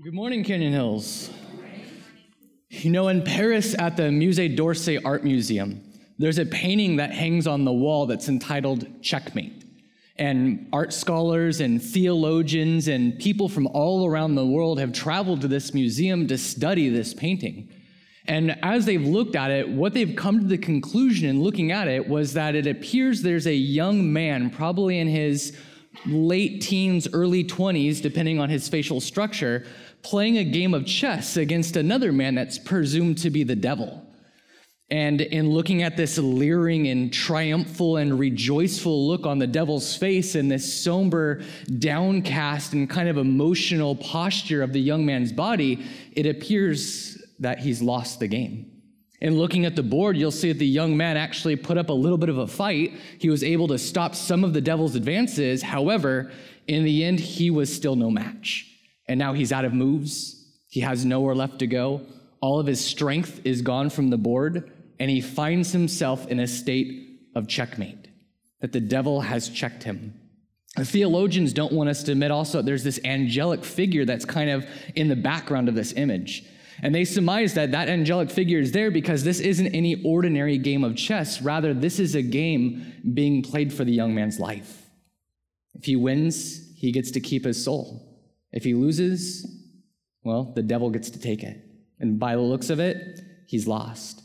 Good morning, Canyon Hills. You know, in Paris at the Musée d'Orsay Art Museum, there's a painting that hangs on the wall that's entitled Checkmate. And art scholars and theologians and people from all around the world have traveled to this museum to study this painting. And as they've looked at it, what they've come to the conclusion in looking at it was that it appears there's a young man, probably in his late teens, early 20s, depending on his facial structure, playing a game of chess against another man that's presumed to be the devil. And in looking at this leering and triumphal and rejoiceful look on the devil's face and this somber, downcast, and kind of emotional posture of the young man's body, it appears that he's lost the game. And looking at the board, you'll see that the young man actually put up a little bit of a fight. He was able to stop some of the devil's advances. However, in the end, he was still no match and now he's out of moves. He has nowhere left to go. All of his strength is gone from the board, and he finds himself in a state of checkmate, that the devil has checked him. The theologians don't want us to admit also there's this angelic figure that's kind of in the background of this image. And they surmise that that angelic figure is there because this isn't any ordinary game of chess. Rather, this is a game being played for the young man's life. If he wins, he gets to keep his soul. If he loses, well, the devil gets to take it. And by the looks of it, he's lost.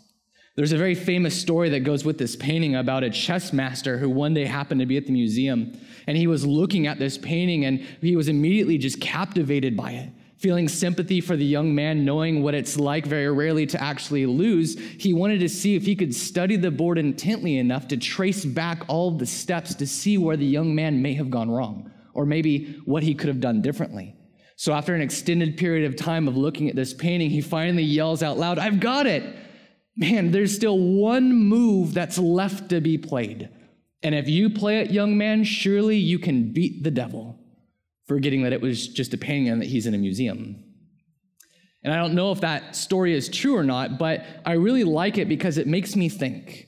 There's a very famous story that goes with this painting about a chess master who one day happened to be at the museum. And he was looking at this painting and he was immediately just captivated by it. Feeling sympathy for the young man, knowing what it's like very rarely to actually lose, he wanted to see if he could study the board intently enough to trace back all the steps to see where the young man may have gone wrong or maybe what he could have done differently. So, after an extended period of time of looking at this painting, he finally yells out loud, I've got it! Man, there's still one move that's left to be played. And if you play it, young man, surely you can beat the devil, forgetting that it was just a painting and that he's in a museum. And I don't know if that story is true or not, but I really like it because it makes me think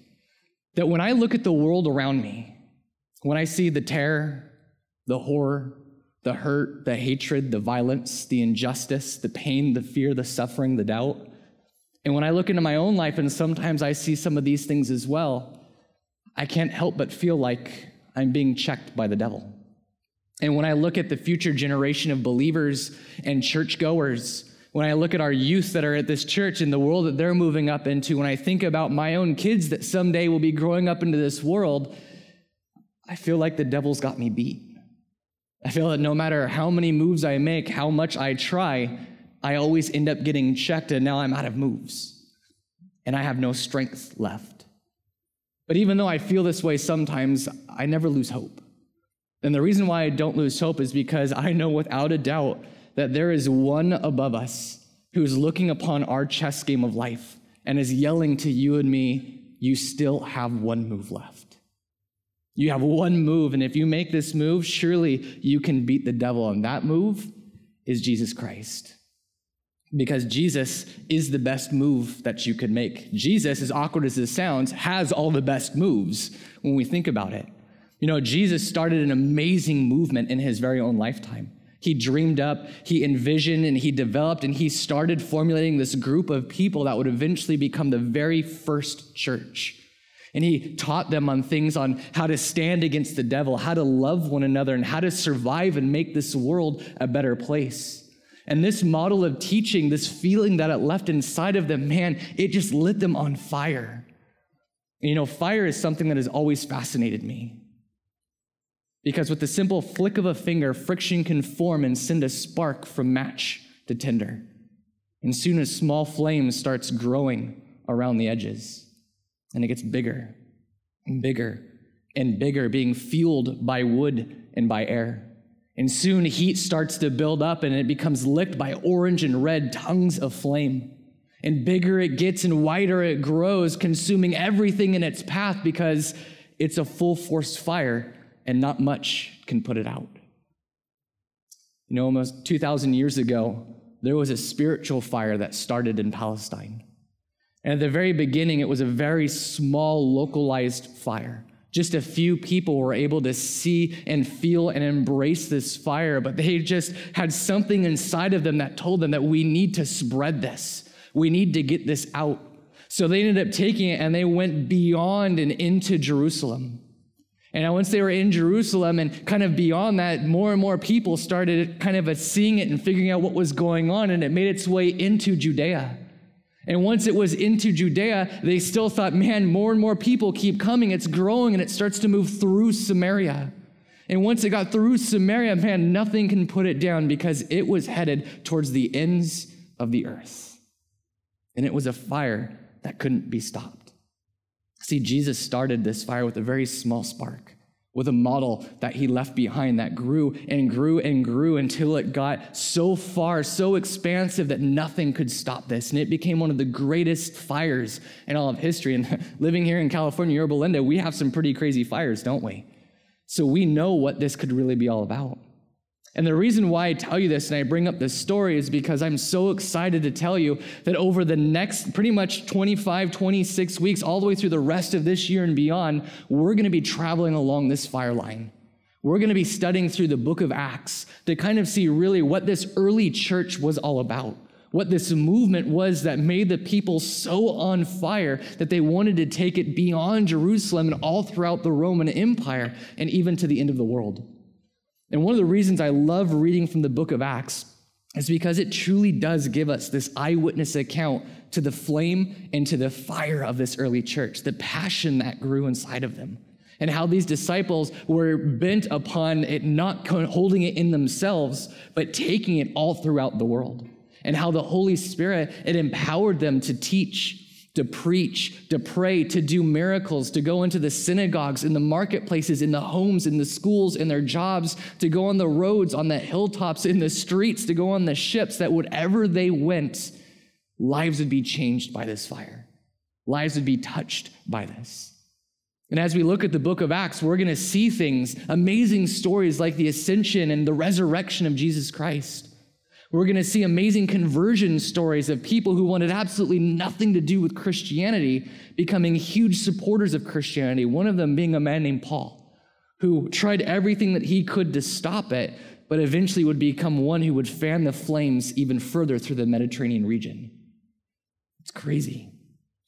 that when I look at the world around me, when I see the terror, the horror, the hurt, the hatred, the violence, the injustice, the pain, the fear, the suffering, the doubt. And when I look into my own life and sometimes I see some of these things as well, I can't help but feel like I'm being checked by the devil. And when I look at the future generation of believers and churchgoers, when I look at our youth that are at this church and the world that they're moving up into, when I think about my own kids that someday will be growing up into this world, I feel like the devil's got me beat. I feel that no matter how many moves I make, how much I try, I always end up getting checked, and now I'm out of moves. And I have no strength left. But even though I feel this way sometimes, I never lose hope. And the reason why I don't lose hope is because I know without a doubt that there is one above us who is looking upon our chess game of life and is yelling to you and me, You still have one move left. You have one move, and if you make this move, surely you can beat the devil. And that move is Jesus Christ. Because Jesus is the best move that you could make. Jesus, as awkward as this sounds, has all the best moves when we think about it. You know, Jesus started an amazing movement in his very own lifetime. He dreamed up, he envisioned, and he developed, and he started formulating this group of people that would eventually become the very first church. And he taught them on things on how to stand against the devil, how to love one another, and how to survive and make this world a better place. And this model of teaching, this feeling that it left inside of them, man, it just lit them on fire. And you know, fire is something that has always fascinated me. Because with the simple flick of a finger, friction can form and send a spark from match to tinder. And soon a small flame starts growing around the edges. And it gets bigger and bigger and bigger, being fueled by wood and by air. And soon heat starts to build up and it becomes licked by orange and red tongues of flame. And bigger it gets and wider it grows, consuming everything in its path because it's a full force fire and not much can put it out. You know, almost 2,000 years ago, there was a spiritual fire that started in Palestine. And at the very beginning, it was a very small, localized fire, Just a few people were able to see and feel and embrace this fire, but they just had something inside of them that told them that we need to spread this. We need to get this out. So they ended up taking it and they went beyond and into Jerusalem. And once they were in Jerusalem and kind of beyond that, more and more people started kind of seeing it and figuring out what was going on, and it made its way into Judea. And once it was into Judea, they still thought, man, more and more people keep coming. It's growing and it starts to move through Samaria. And once it got through Samaria, man, nothing can put it down because it was headed towards the ends of the earth. And it was a fire that couldn't be stopped. See, Jesus started this fire with a very small spark with a model that he left behind that grew and grew and grew until it got so far, so expansive that nothing could stop this. And it became one of the greatest fires in all of history. And living here in California, Yorba Linda, we have some pretty crazy fires, don't we? So we know what this could really be all about. And the reason why I tell you this and I bring up this story is because I'm so excited to tell you that over the next pretty much 25, 26 weeks, all the way through the rest of this year and beyond, we're going to be traveling along this fire line. We're going to be studying through the book of Acts to kind of see really what this early church was all about. What this movement was that made the people so on fire that they wanted to take it beyond Jerusalem and all throughout the Roman Empire and even to the end of the world. And one of the reasons I love reading from the book of Acts is because it truly does give us this eyewitness account to the flame and to the fire of this early church, the passion that grew inside of them, and how these disciples were bent upon it not holding it in themselves, but taking it all throughout the world, and how the Holy Spirit, it empowered them to teach to preach, to pray, to do miracles, to go into the synagogues, in the marketplaces, in the homes, in the schools, in their jobs, to go on the roads, on the hilltops, in the streets, to go on the ships, that whatever they went, lives would be changed by this fire. Lives would be touched by this. And as we look at the book of Acts, we're going to see things, amazing stories like the ascension and the resurrection of Jesus Christ. We're going to see amazing conversion stories of people who wanted absolutely nothing to do with Christianity becoming huge supporters of Christianity. One of them being a man named Paul, who tried everything that he could to stop it, but eventually would become one who would fan the flames even further through the Mediterranean region. It's crazy.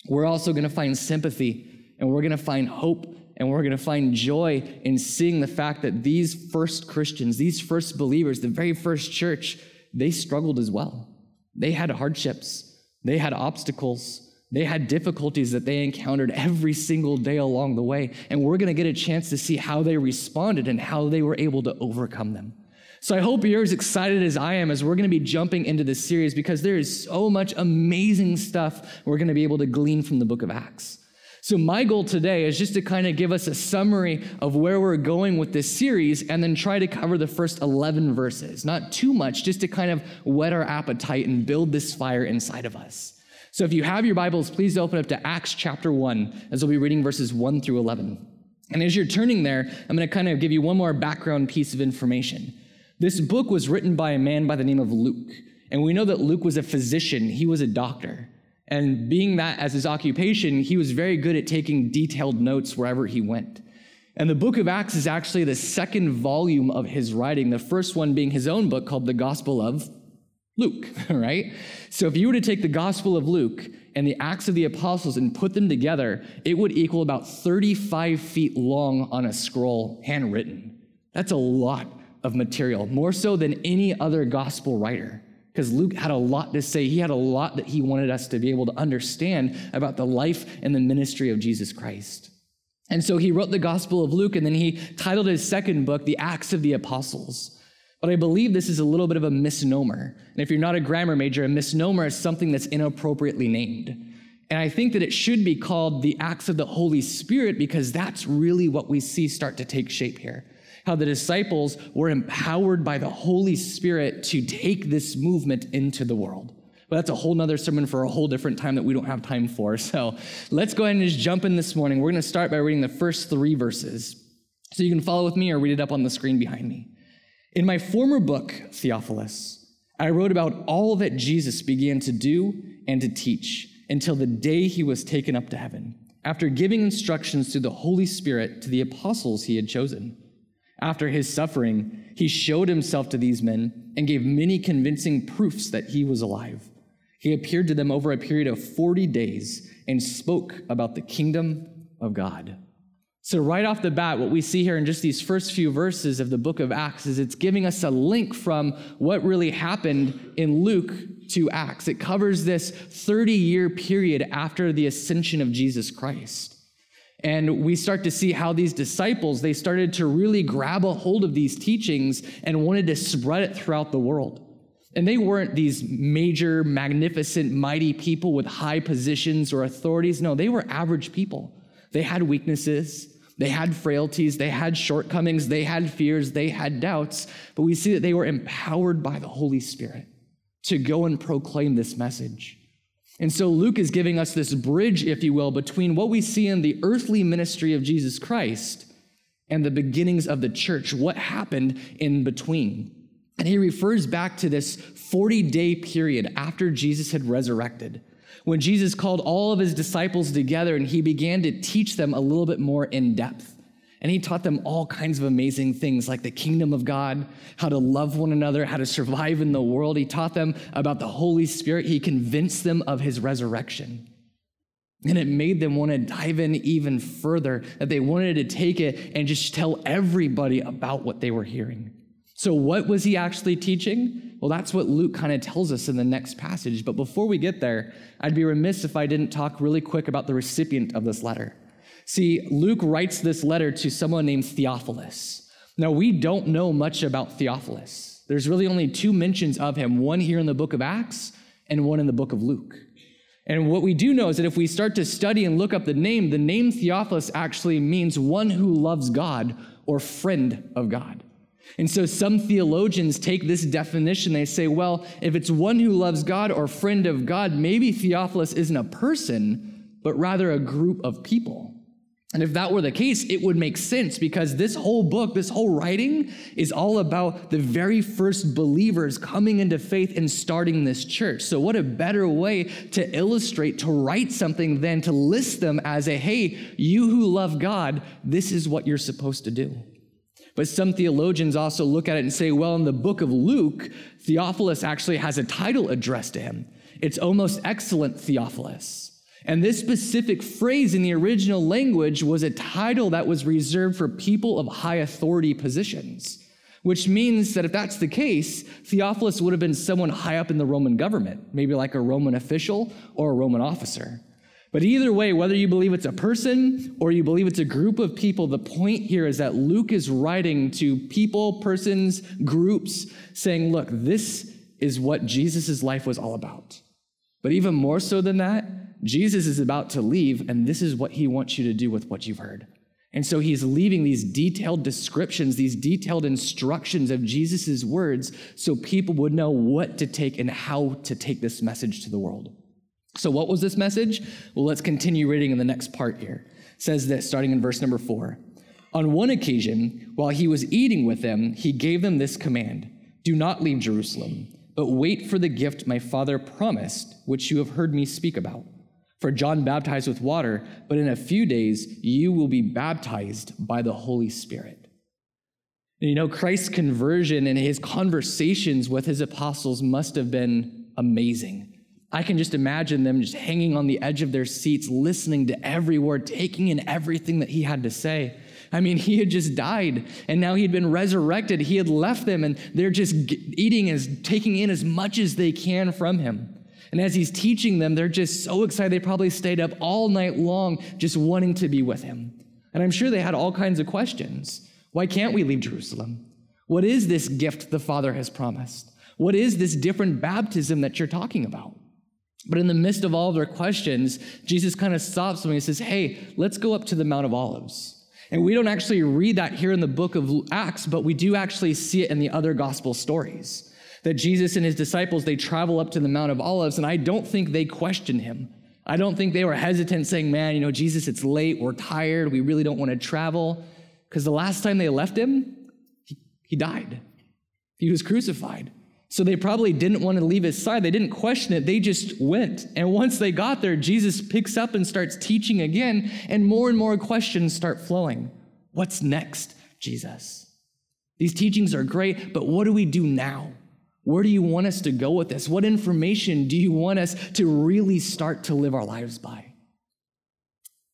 We're also going to find sympathy and we're going to find hope and we're going to find joy in seeing the fact that these first Christians, these first believers, the very first church, they struggled as well. They had hardships, they had obstacles, they had difficulties that they encountered every single day along the way. And we're going to get a chance to see how they responded and how they were able to overcome them. So I hope you're as excited as I am as we're going to be jumping into this series because there is so much amazing stuff we're going to be able to glean from the book of Acts. So, my goal today is just to kind of give us a summary of where we're going with this series and then try to cover the first 11 verses. Not too much, just to kind of whet our appetite and build this fire inside of us. So, if you have your Bibles, please open up to Acts chapter 1, as we'll be reading verses 1 through 11. And as you're turning there, I'm going to kind of give you one more background piece of information. This book was written by a man by the name of Luke. And we know that Luke was a physician, he was a doctor. And being that as his occupation, he was very good at taking detailed notes wherever he went. And the book of Acts is actually the second volume of his writing, the first one being his own book called the Gospel of Luke, right? So if you were to take the Gospel of Luke and the Acts of the Apostles and put them together, it would equal about 35 feet long on a scroll, handwritten. That's a lot of material, more so than any other gospel writer because Luke had a lot to say. He had a lot that he wanted us to be able to understand about the life and the ministry of Jesus Christ. And so he wrote the Gospel of Luke, and then he titled his second book, The Acts of the Apostles. But I believe this is a little bit of a misnomer. And if you're not a grammar major, a misnomer is something that's inappropriately named. And I think that it should be called the Acts of the Holy Spirit because that's really what we see start to take shape here how the disciples were empowered by the Holy Spirit to take this movement into the world. But that's a whole nother sermon for a whole different time that we don't have time for. So let's go ahead and just jump in this morning. We're going to start by reading the first three verses. So you can follow with me or read it up on the screen behind me. In my former book, Theophilus, I wrote about all that Jesus began to do and to teach until the day he was taken up to heaven after giving instructions through the Holy Spirit to the apostles he had chosen. After his suffering, he showed himself to these men and gave many convincing proofs that he was alive. He appeared to them over a period of 40 days and spoke about the kingdom of God. So, right off the bat, what we see here in just these first few verses of the book of Acts is it's giving us a link from what really happened in Luke to Acts. It covers this 30 year period after the ascension of Jesus Christ. And we start to see how these disciples, they started to really grab a hold of these teachings and wanted to spread it throughout the world. And they weren't these major, magnificent, mighty people with high positions or authorities. No, they were average people. They had weaknesses. They had frailties, they had shortcomings, they had fears, they had doubts, but we see that they were empowered by the Holy Spirit to go and proclaim this message. And so Luke is giving us this bridge, if you will, between what we see in the earthly ministry of Jesus Christ and the beginnings of the church, what happened in between. And he refers back to this 40 day period after Jesus had resurrected when Jesus called all of his disciples together and he began to teach them a little bit more in depth. And he taught them all kinds of amazing things like the kingdom of God, how to love one another, how to survive in the world. He taught them about the Holy Spirit. He convinced them of his resurrection. And it made them want to dive in even further, that they wanted to take it and just tell everybody about what they were hearing. So, what was he actually teaching? Well, that's what Luke kind of tells us in the next passage. But before we get there, I'd be remiss if I didn't talk really quick about the recipient of this letter. See, Luke writes this letter to someone named Theophilus. Now, we don't know much about Theophilus. There's really only two mentions of him one here in the book of Acts and one in the book of Luke. And what we do know is that if we start to study and look up the name, the name Theophilus actually means one who loves God or friend of God. And so some theologians take this definition. They say, well, if it's one who loves God or friend of God, maybe Theophilus isn't a person, but rather a group of people. And if that were the case, it would make sense because this whole book, this whole writing is all about the very first believers coming into faith and starting this church. So, what a better way to illustrate, to write something than to list them as a hey, you who love God, this is what you're supposed to do. But some theologians also look at it and say, well, in the book of Luke, Theophilus actually has a title addressed to him. It's almost excellent Theophilus. And this specific phrase in the original language was a title that was reserved for people of high authority positions, which means that if that's the case, Theophilus would have been someone high up in the Roman government, maybe like a Roman official or a Roman officer. But either way, whether you believe it's a person or you believe it's a group of people, the point here is that Luke is writing to people, persons, groups, saying, look, this is what Jesus' life was all about. But even more so than that, Jesus is about to leave, and this is what he wants you to do with what you've heard. And so he's leaving these detailed descriptions, these detailed instructions of Jesus' words so people would know what to take and how to take this message to the world. So, what was this message? Well, let's continue reading in the next part here. It says this, starting in verse number four. On one occasion, while he was eating with them, he gave them this command Do not leave Jerusalem, but wait for the gift my father promised, which you have heard me speak about. For John baptized with water, but in a few days you will be baptized by the Holy Spirit. And you know, Christ's conversion and his conversations with his apostles must have been amazing. I can just imagine them just hanging on the edge of their seats, listening to every word, taking in everything that he had to say. I mean, he had just died and now he'd been resurrected. He had left them and they're just eating as taking in as much as they can from him. And as he's teaching them, they're just so excited. They probably stayed up all night long just wanting to be with him. And I'm sure they had all kinds of questions. Why can't we leave Jerusalem? What is this gift the Father has promised? What is this different baptism that you're talking about? But in the midst of all of their questions, Jesus kind of stops them and he says, Hey, let's go up to the Mount of Olives. And we don't actually read that here in the book of Acts, but we do actually see it in the other gospel stories. That Jesus and his disciples, they travel up to the Mount of Olives, and I don't think they question him. I don't think they were hesitant saying, Man, you know, Jesus, it's late, we're tired, we really don't want to travel. Because the last time they left him, he, he died, he was crucified. So they probably didn't want to leave his side. They didn't question it. They just went. And once they got there, Jesus picks up and starts teaching again, and more and more questions start flowing. What's next, Jesus? These teachings are great, but what do we do now? Where do you want us to go with this? What information do you want us to really start to live our lives by?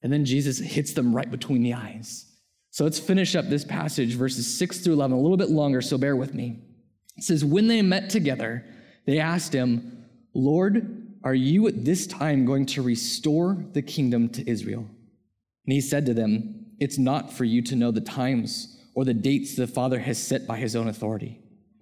And then Jesus hits them right between the eyes. So let's finish up this passage, verses 6 through 11, a little bit longer, so bear with me. It says, When they met together, they asked him, Lord, are you at this time going to restore the kingdom to Israel? And he said to them, It's not for you to know the times or the dates the Father has set by his own authority.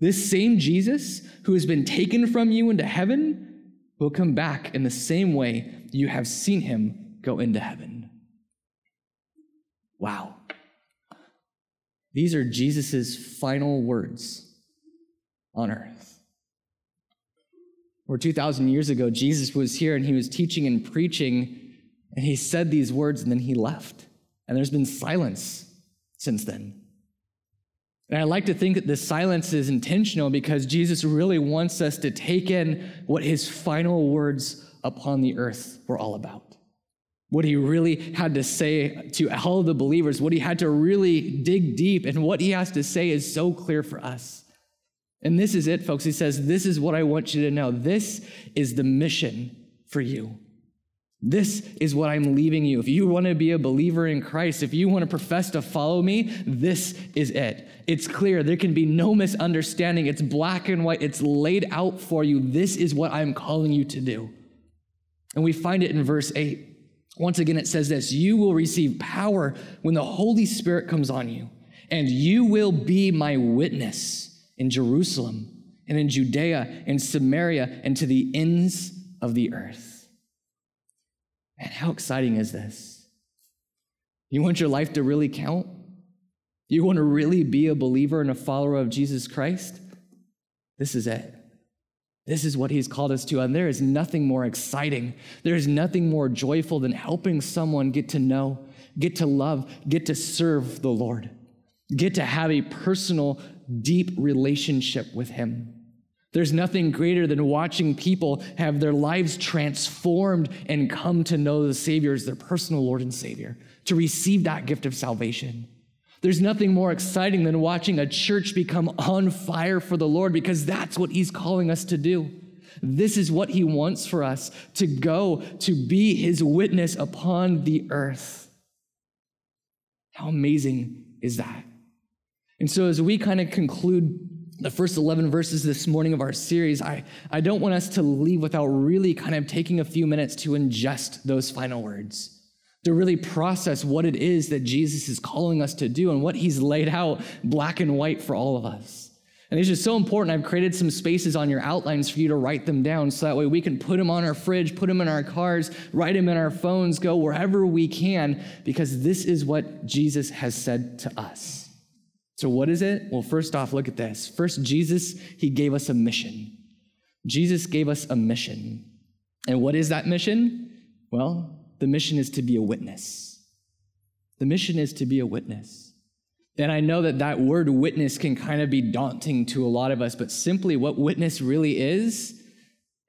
This same Jesus who has been taken from you into heaven will come back in the same way you have seen him go into heaven. Wow. These are Jesus' final words on earth. Or 2,000 years ago, Jesus was here and he was teaching and preaching, and he said these words and then he left. And there's been silence since then. And I like to think that this silence is intentional because Jesus really wants us to take in what his final words upon the earth were all about. What he really had to say to all the believers, what he had to really dig deep, and what he has to say is so clear for us. And this is it, folks. He says, This is what I want you to know. This is the mission for you. This is what I'm leaving you. If you want to be a believer in Christ, if you want to profess to follow me, this is it. It's clear. There can be no misunderstanding. It's black and white. It's laid out for you. This is what I'm calling you to do. And we find it in verse 8. Once again, it says this You will receive power when the Holy Spirit comes on you, and you will be my witness in Jerusalem and in Judea and Samaria and to the ends of the earth. And how exciting is this? You want your life to really count? You want to really be a believer and a follower of Jesus Christ? This is it. This is what he's called us to. And there is nothing more exciting, there is nothing more joyful than helping someone get to know, get to love, get to serve the Lord, get to have a personal, deep relationship with him. There's nothing greater than watching people have their lives transformed and come to know the Savior as their personal Lord and Savior, to receive that gift of salvation. There's nothing more exciting than watching a church become on fire for the Lord because that's what He's calling us to do. This is what He wants for us to go to be His witness upon the earth. How amazing is that? And so, as we kind of conclude the first 11 verses this morning of our series, I, I don't want us to leave without really kind of taking a few minutes to ingest those final words, to really process what it is that Jesus is calling us to do and what he's laid out black and white for all of us. And it's just so important. I've created some spaces on your outlines for you to write them down so that way we can put them on our fridge, put them in our cars, write them in our phones, go wherever we can, because this is what Jesus has said to us. So, what is it? Well, first off, look at this. First, Jesus, he gave us a mission. Jesus gave us a mission. And what is that mission? Well, the mission is to be a witness. The mission is to be a witness. And I know that that word witness can kind of be daunting to a lot of us, but simply what witness really is,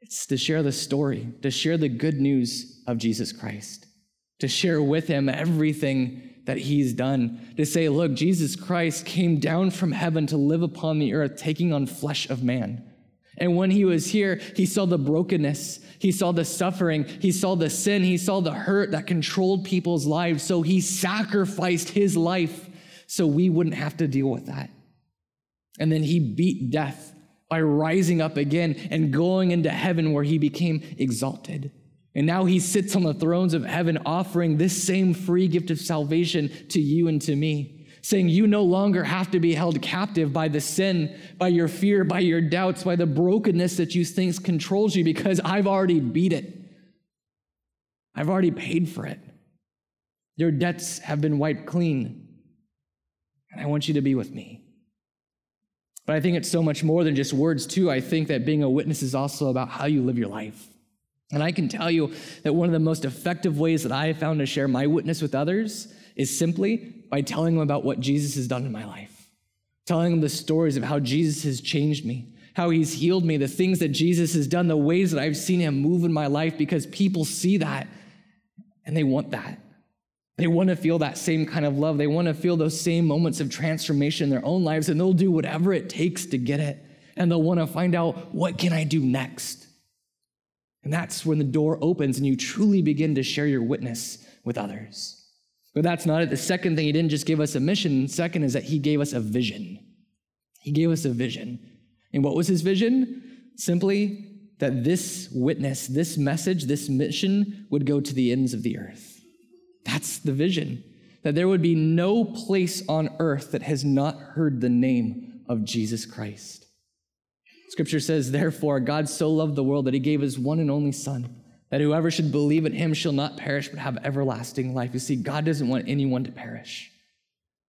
it's to share the story, to share the good news of Jesus Christ, to share with him everything that he's done. To say, look, Jesus Christ came down from heaven to live upon the earth, taking on flesh of man. And when he was here, he saw the brokenness, he saw the suffering, he saw the sin, he saw the hurt that controlled people's lives. So he sacrificed his life so we wouldn't have to deal with that. And then he beat death by rising up again and going into heaven where he became exalted. And now he sits on the thrones of heaven offering this same free gift of salvation to you and to me. saying you no longer have to be held captive by the sin, by your fear, by your doubts, by the brokenness that you think controls you, because I've already beat it. I've already paid for it. Your debts have been wiped clean, and I want you to be with me. But I think it's so much more than just words, too. I think that being a witness is also about how you live your life. And I can tell you that one of the most effective ways that I have found to share my witness with others is simply by telling them about what Jesus has done in my life, telling them the stories of how Jesus has changed me, how he's healed me, the things that Jesus has done, the ways that I've seen him move in my life, because people see that and they want that. They want to feel that same kind of love. They want to feel those same moments of transformation in their own lives, and they'll do whatever it takes to get it. And they'll want to find out, what can I do next? And that's when the door opens and you truly begin to share your witness with others. But that's not it. The second thing, he didn't just give us a mission. Second is that he gave us a vision. He gave us a vision. And what was his vision? Simply that this witness, this message, this mission would go to the ends of the earth. That's the vision. That there would be no place on earth that has not heard the name of Jesus Christ. Scripture says, Therefore, God so loved the world that he gave his one and only Son, that whoever should believe in him shall not perish but have everlasting life. You see, God doesn't want anyone to perish.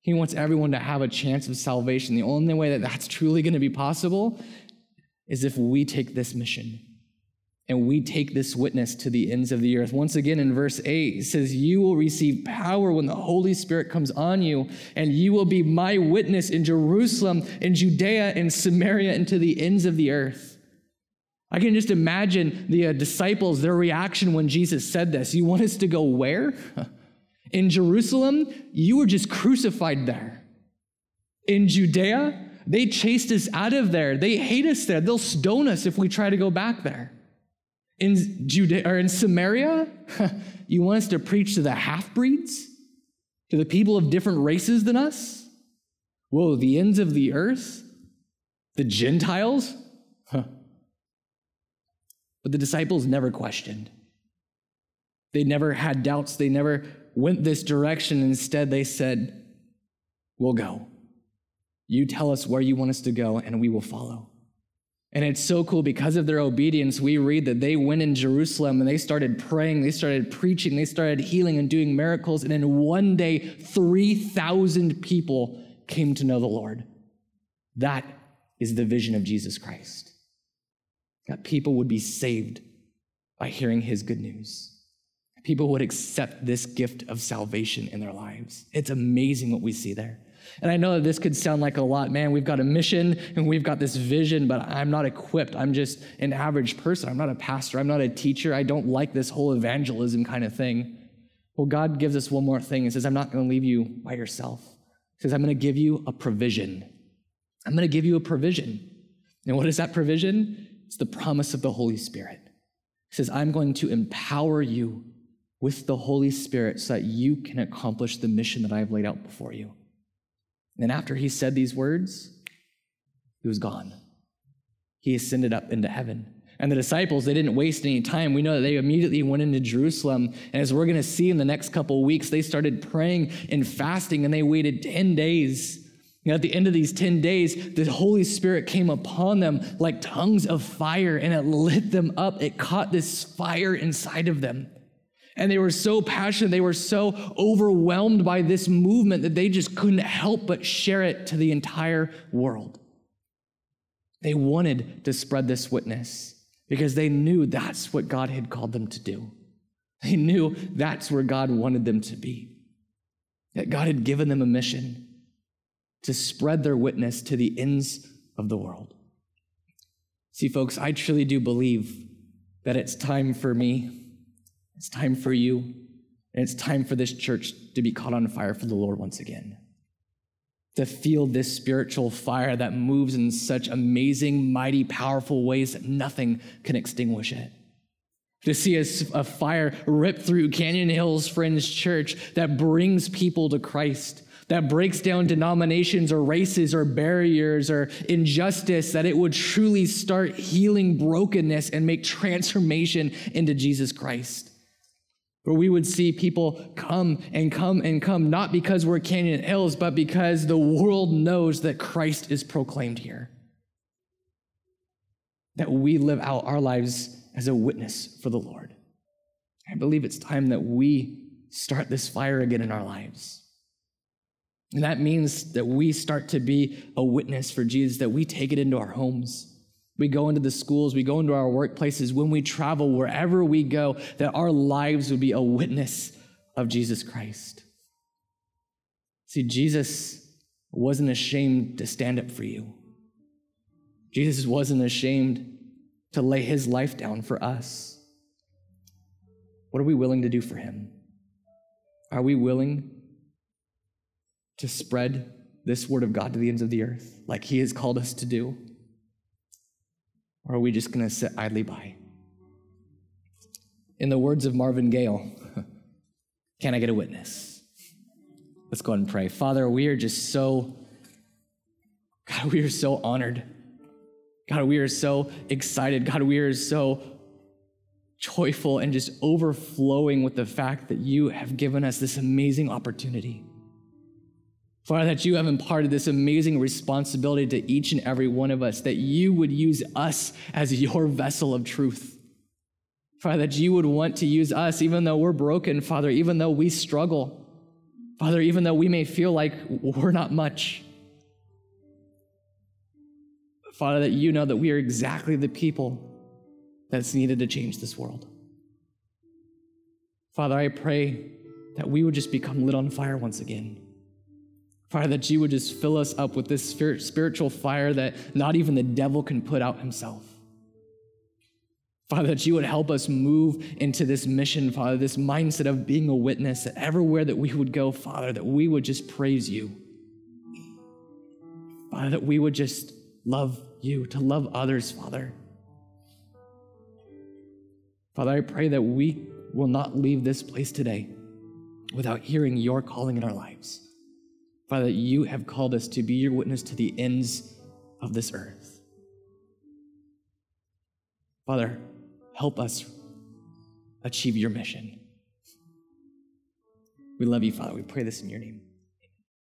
He wants everyone to have a chance of salvation. The only way that that's truly going to be possible is if we take this mission and we take this witness to the ends of the earth. Once again, in verse 8, it says, You will receive power when the Holy Spirit comes on you, and you will be my witness in Jerusalem, in Judea, in Samaria, and to the ends of the earth. I can just imagine the uh, disciples, their reaction when Jesus said this. You want us to go where? In Jerusalem, you were just crucified there. In Judea, they chased us out of there. They hate us there. They'll stone us if we try to go back there in Judea or in Samaria, you want us to preach to the half breeds, to the people of different races than us? Whoa, the ends of the earth, the Gentiles. Huh. But the disciples never questioned. They never had doubts. They never went this direction. Instead, they said, We'll go. You tell us where you want us to go, and we will follow. And it's so cool because of their obedience. We read that they went in Jerusalem and they started praying, they started preaching, they started healing and doing miracles. And in one day, 3,000 people came to know the Lord. That is the vision of Jesus Christ. That people would be saved by hearing his good news. People would accept this gift of salvation in their lives. It's amazing what we see there. And I know that this could sound like a lot. Man, we've got a mission and we've got this vision, but I'm not equipped. I'm just an average person. I'm not a pastor. I'm not a teacher. I don't like this whole evangelism kind of thing. Well, God gives us one more thing. He says, I'm not going to leave you by yourself. He says, I'm going to give you a provision. I'm going to give you a provision. And what is that provision? It's the promise of the Holy Spirit. He says, I'm going to empower you with the Holy Spirit so that you can accomplish the mission that I have laid out before you. And after he said these words, he was gone. He ascended up into heaven. And the disciples, they didn't waste any time. We know that they immediately went into Jerusalem. And as we're going to see in the next couple of weeks, they started praying and fasting, and they waited 10 days. And at the end of these 10 days, the Holy Spirit came upon them like tongues of fire, and it lit them up. It caught this fire inside of them. And they were so passionate, they were so overwhelmed by this movement that they just couldn't help but share it to the entire world. They wanted to spread this witness because they knew that's what God had called them to do. They knew that's where God wanted them to be. That God had given them a mission to spread their witness to the ends of the world. See, folks, I truly do believe that it's time for me it's time for you, and it's time for this church to be caught on fire for the Lord once again. To feel this spiritual fire that moves in such amazing, mighty, powerful ways that nothing can extinguish it. To see a, a fire rip through Canyon Hills Friends Church that brings people to Christ, that breaks down denominations or races or barriers or injustice, that it would truly start healing brokenness and make transformation into Jesus Christ. Where we would see people come and come and come, not because we're Canyon Hills, but because the world knows that Christ is proclaimed here. That we live out our lives as a witness for the Lord. I believe it's time that we start this fire again in our lives. And that means that we start to be a witness for Jesus, that we take it into our homes we go into the schools, we go into our workplaces, when we travel, wherever we go, that our lives would be a witness of Jesus Christ. See, Jesus wasn't ashamed to stand up for you. Jesus wasn't ashamed to lay his life down for us. What are we willing to do for him? Are we willing to spread this word of God to the ends of the earth like he has called us to do? Or are we just going to sit idly by? In the words of Marvin Gaye, can I get a witness? Let's go ahead and pray. Father, we are just so, God, we are so honored. God, we are so excited. God, we are so joyful and just overflowing with the fact that you have given us this amazing opportunity. Father, that you have imparted this amazing responsibility to each and every one of us, that you would use us as your vessel of truth. Father, that you would want to use us, even though we're broken, Father, even though we struggle, Father, even though we may feel like we're not much. Father, that you know that we are exactly the people that's needed to change this world. Father, I pray that we would just become lit on fire once again. Father, that you would just fill us up with this spiritual fire that not even the devil can put out himself. Father, that you would help us move into this mission, Father, this mindset of being a witness, that everywhere that we would go, Father, that we would just praise you. Father, that we would just love you, to love others, Father. Father, I pray that we will not leave this place today without hearing your calling in our lives. Father, that you have called us to be your witness to the ends of this earth. Father, help us achieve your mission. We love you, Father. We pray this in your name.